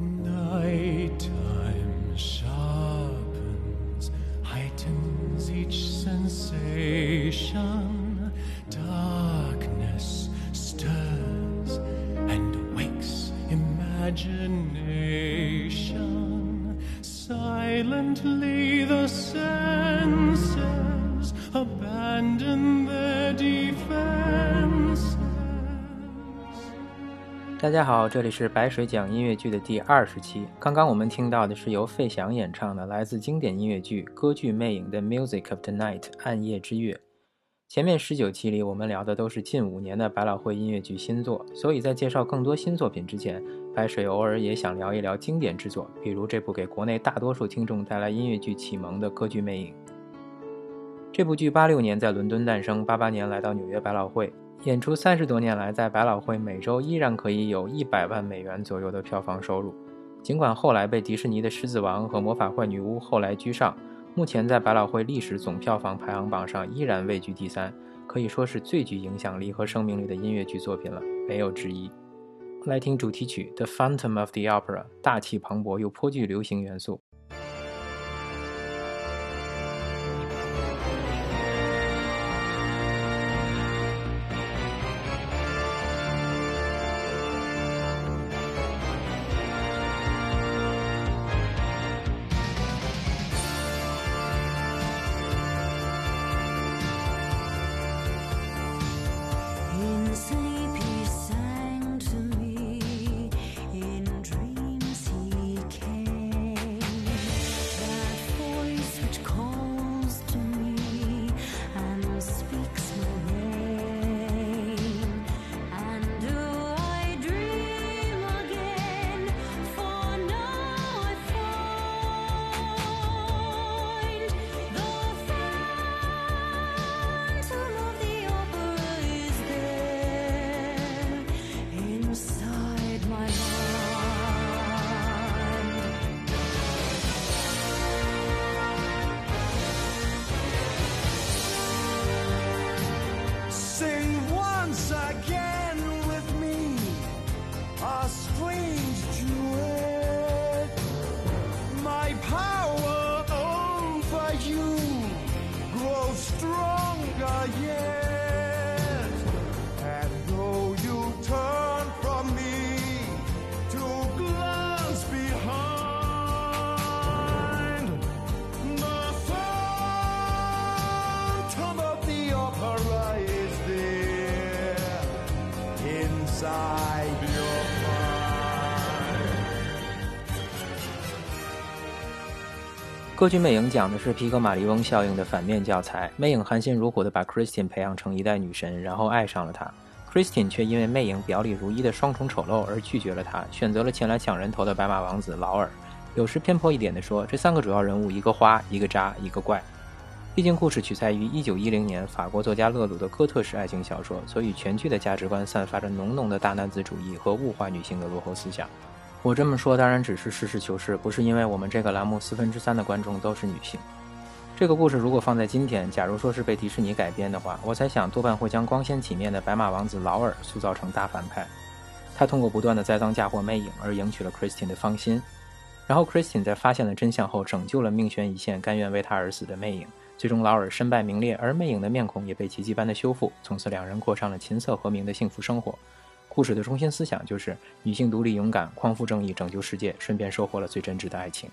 night. 大家好，这里是白水讲音乐剧的第二十期。刚刚我们听到的是由费翔演唱的来自经典音乐剧《歌剧魅影》的《Music of the Night》暗夜之月。前面十九期里，我们聊的都是近五年的百老汇音乐剧新作，所以在介绍更多新作品之前，白水偶尔也想聊一聊经典之作，比如这部给国内大多数听众带来音乐剧启蒙的《歌剧魅影》。这部剧八六年在伦敦诞生，八八年来到纽约百老汇。演出三十多年来，在百老汇每周依然可以有一百万美元左右的票房收入。尽管后来被迪士尼的《狮子王》和《魔法坏女巫》后来居上，目前在百老汇历史总票房排行榜上依然位居第三，可以说是最具影响力和生命力的音乐剧作品了，没有之一。来听主题曲《The Phantom of the Opera》，大气磅礴又颇具流行元素。A strange duet. My power over you grows stronger yet. 歌剧魅影讲的是皮格马利翁效应的反面教材。魅影含辛茹苦地把 Christine 培养成一代女神，然后爱上了她。Christine 却因为魅影表里如一的双重丑陋而拒绝了她，选择了前来抢人头的白马王子劳尔。有时偏颇一点地说，这三个主要人物，一个花，一个渣，一个怪。毕竟故事取材于1910年法国作家勒鲁的哥特式爱情小说，所以全剧的价值观散发着浓浓的大男子主义和物化女性的落后思想。我这么说当然只是实事求是，不是因为我们这个栏目四分之三的观众都是女性。这个故事如果放在今天，假如说是被迪士尼改编的话，我猜想多半会将光鲜体面的白马王子劳尔塑造成大反派。他通过不断的栽赃嫁祸魅影而赢取了 Christine 的芳心，然后 Christine 在发现了真相后，拯救了命悬一线、甘愿为他而死的魅影。最终劳尔身败名裂，而魅影的面孔也被奇迹般的修复，从此两人过上了琴瑟和鸣的幸福生活。故事的中心思想就是女性独立勇敢、匡扶正义、拯救世界，顺便收获了最真挚的爱情。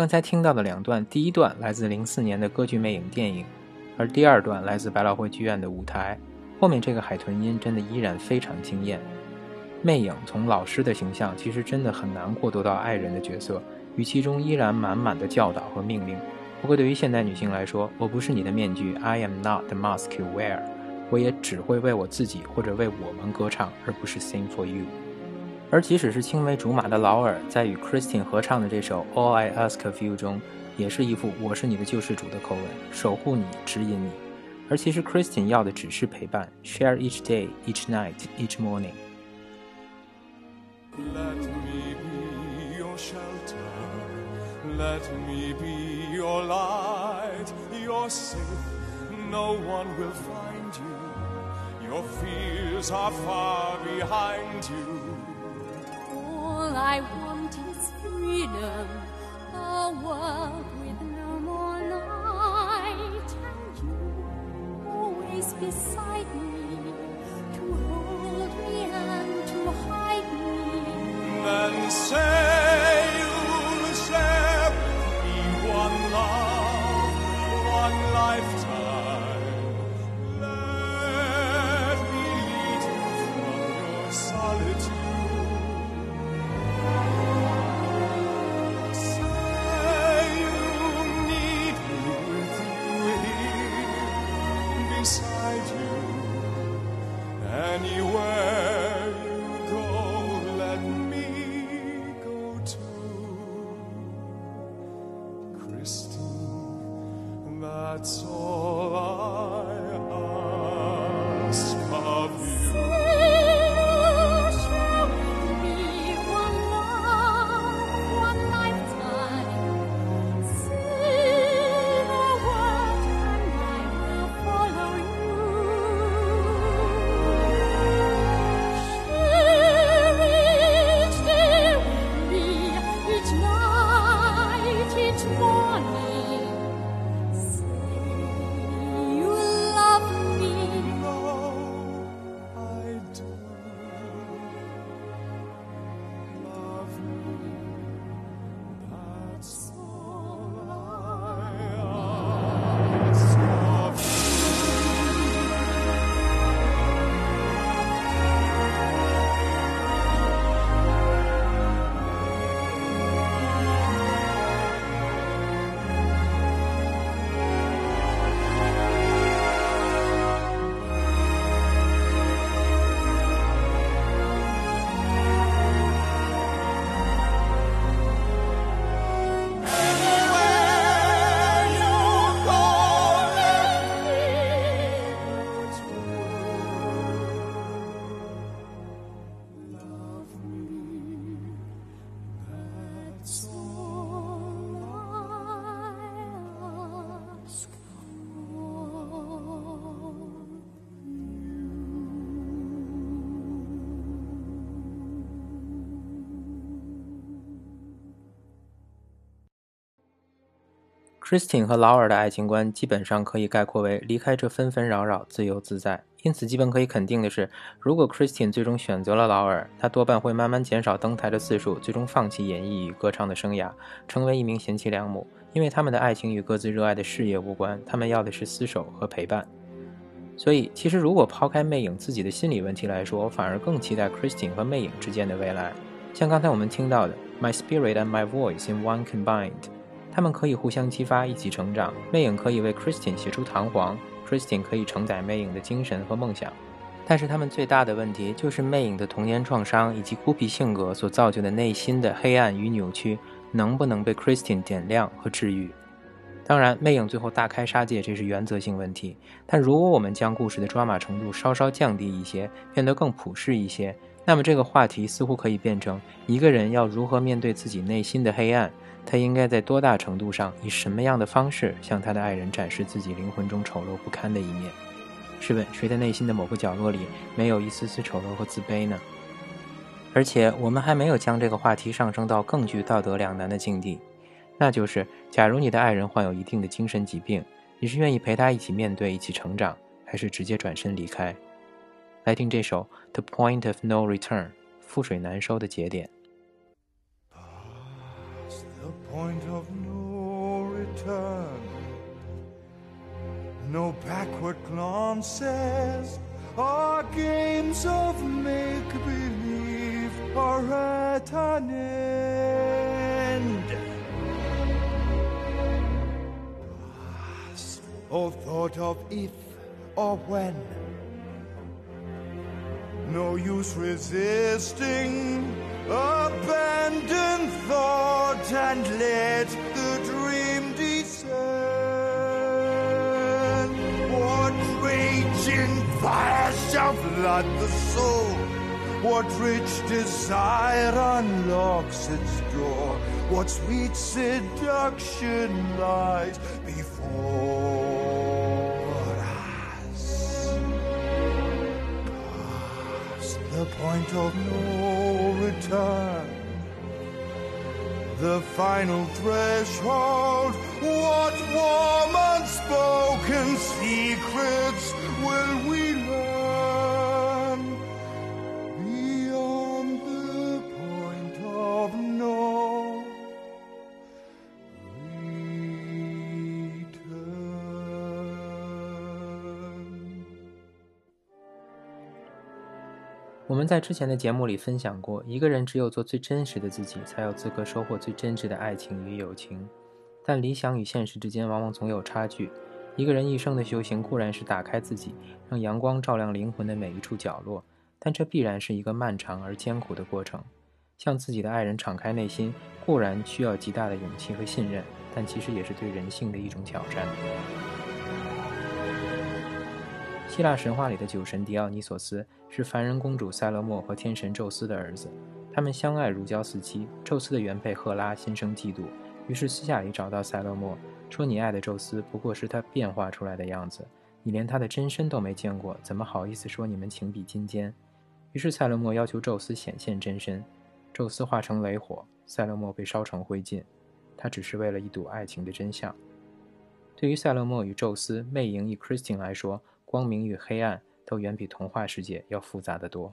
刚才听到的两段，第一段来自零四年的歌剧《魅影》电影，而第二段来自百老汇剧院的舞台。后面这个海豚音真的依然非常惊艳。魅影从老师的形象，其实真的很难过渡到爱人的角色，语气中依然满满的教导和命令。不过对于现代女性来说，我不是你的面具，I am not the mask you wear。我也只会为我自己或者为我们歌唱，而不是 sing for you。而即使是青梅竹马的劳尔，在与 Christine 合唱的这首 All I Ask of You 中，也是一副我是你的救世主的口吻，守护你，指引你。而其实 Christine 要的只是陪伴，share each day, each night, each morning。 Let me be your shelter. Let me be your light. You're safe. No one will find you. Your fears are far behind you. All I want is freedom, a world with no more night, and you always beside me to hold me and to hide me. Then say Christine, that's all，Christine 和劳尔的爱情观基本上可以概括为离开这纷纷扰扰，自由自在。因此，基本可以肯定的是，如果 Christine 最终选择了劳尔，她多半会慢慢减少登台的次数，最终放弃演艺与歌唱的生涯，成为一名贤妻良母。因为他们的爱情与各自热爱的事业无关，他们要的是厮守和陪伴。所以，其实如果抛开魅影自己的心理问题来说，我反而更期待 Christine 和魅影之间的未来。像刚才我们听到的，My spirit and my voice in one combined，他们可以互相激发，一起成长。魅影可以为 Christian 写出弹簧，Christian 可以承载魅影的精神和梦想。但是他们最大的问题就是魅影的童年创伤以及孤僻性格所造就的内心的黑暗与扭曲，能不能被 Christian 点亮和治愈？当然，魅影最后大开杀戒，这是原则性问题。但如果我们将故事的抓马程度稍稍降低一些，变得更普世一些，那么这个话题似乎可以变成一个人要如何面对自己内心的黑暗，他应该在多大程度上以什么样的方式向他的爱人展示自己灵魂中丑陋不堪的一面？试问，谁的内心的某个角落里没有一丝丝丑陋和自卑呢？而且，我们还没有将这个话题上升到更具道德两难的境地。那就是，假如你的爱人患有一定的精神疾病，你是愿意陪他一起面对、一起成长，还是直接转身离开？来听这首《The Point of No Return》，覆水难收的节点。Point of no return. No backward glances or games of make believe are at an end. Past or thought of if or when. No use resisting. Abandon thought and let the dream descend. What raging fire shall flood the soul? What rich desire unlocks its door? What sweet seduction lies before point of no return. The final threshold. What warm unspoken secrets 我们在之前的节目里分享过，一个人只有做最真实的自己，才有资格收获最真挚的爱情与友情。但理想与现实之间往往总有差距。一个人一生的修行固然是打开自己，让阳光照亮灵魂的每一处角落，但这必然是一个漫长而艰苦的过程。向自己的爱人敞开内心，固然需要极大的勇气和信任，但其实也是对人性的一种挑战。希腊神话里的酒神狄奥尼索斯是凡人公主塞勒莫和天神宙斯的儿子，他们相爱如胶似漆。宙斯的原配赫拉心生嫉妒，于是私下里找到塞勒莫，说：“你爱的宙斯不过是他变化出来的样子，你连他的真身都没见过，怎么好意思说你们情比金坚？”于是塞勒莫要求宙斯显现真身，宙斯化成雷火，塞勒莫被烧成灰烬。他只是为了一睹爱情的真相。对于塞勒莫与宙斯、魅影与 Christine 来说，光明与黑暗都远比童话世界要复杂得多。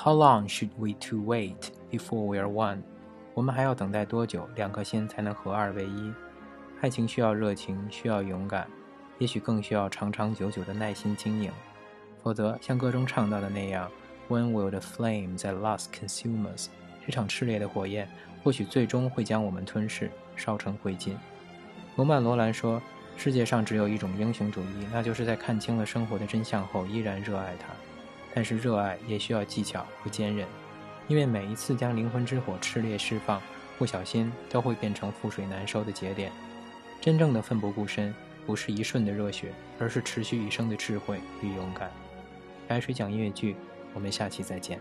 How long should we to wait before we are one？我们还要等待多久，两颗心才能合二为一？爱情需要热情，需要勇敢，也许更需要长长久久的耐心经营。否则，像歌中唱到的那样，When will the flames at last consume us？这场炽烈的火焰，或许最终会将我们吞噬，烧成灰烬。罗曼·罗兰说：“世界上只有一种英雄主义，那就是在看清了生活的真相后，依然热爱它。但是热爱也需要技巧和坚韧，因为每一次将灵魂之火炽烈释放，不小心都会变成覆水难收的节点。真正的奋不顾身，不是一瞬的热血，而是持续一生的智慧与勇敢。白水讲音乐剧，我们下期再见。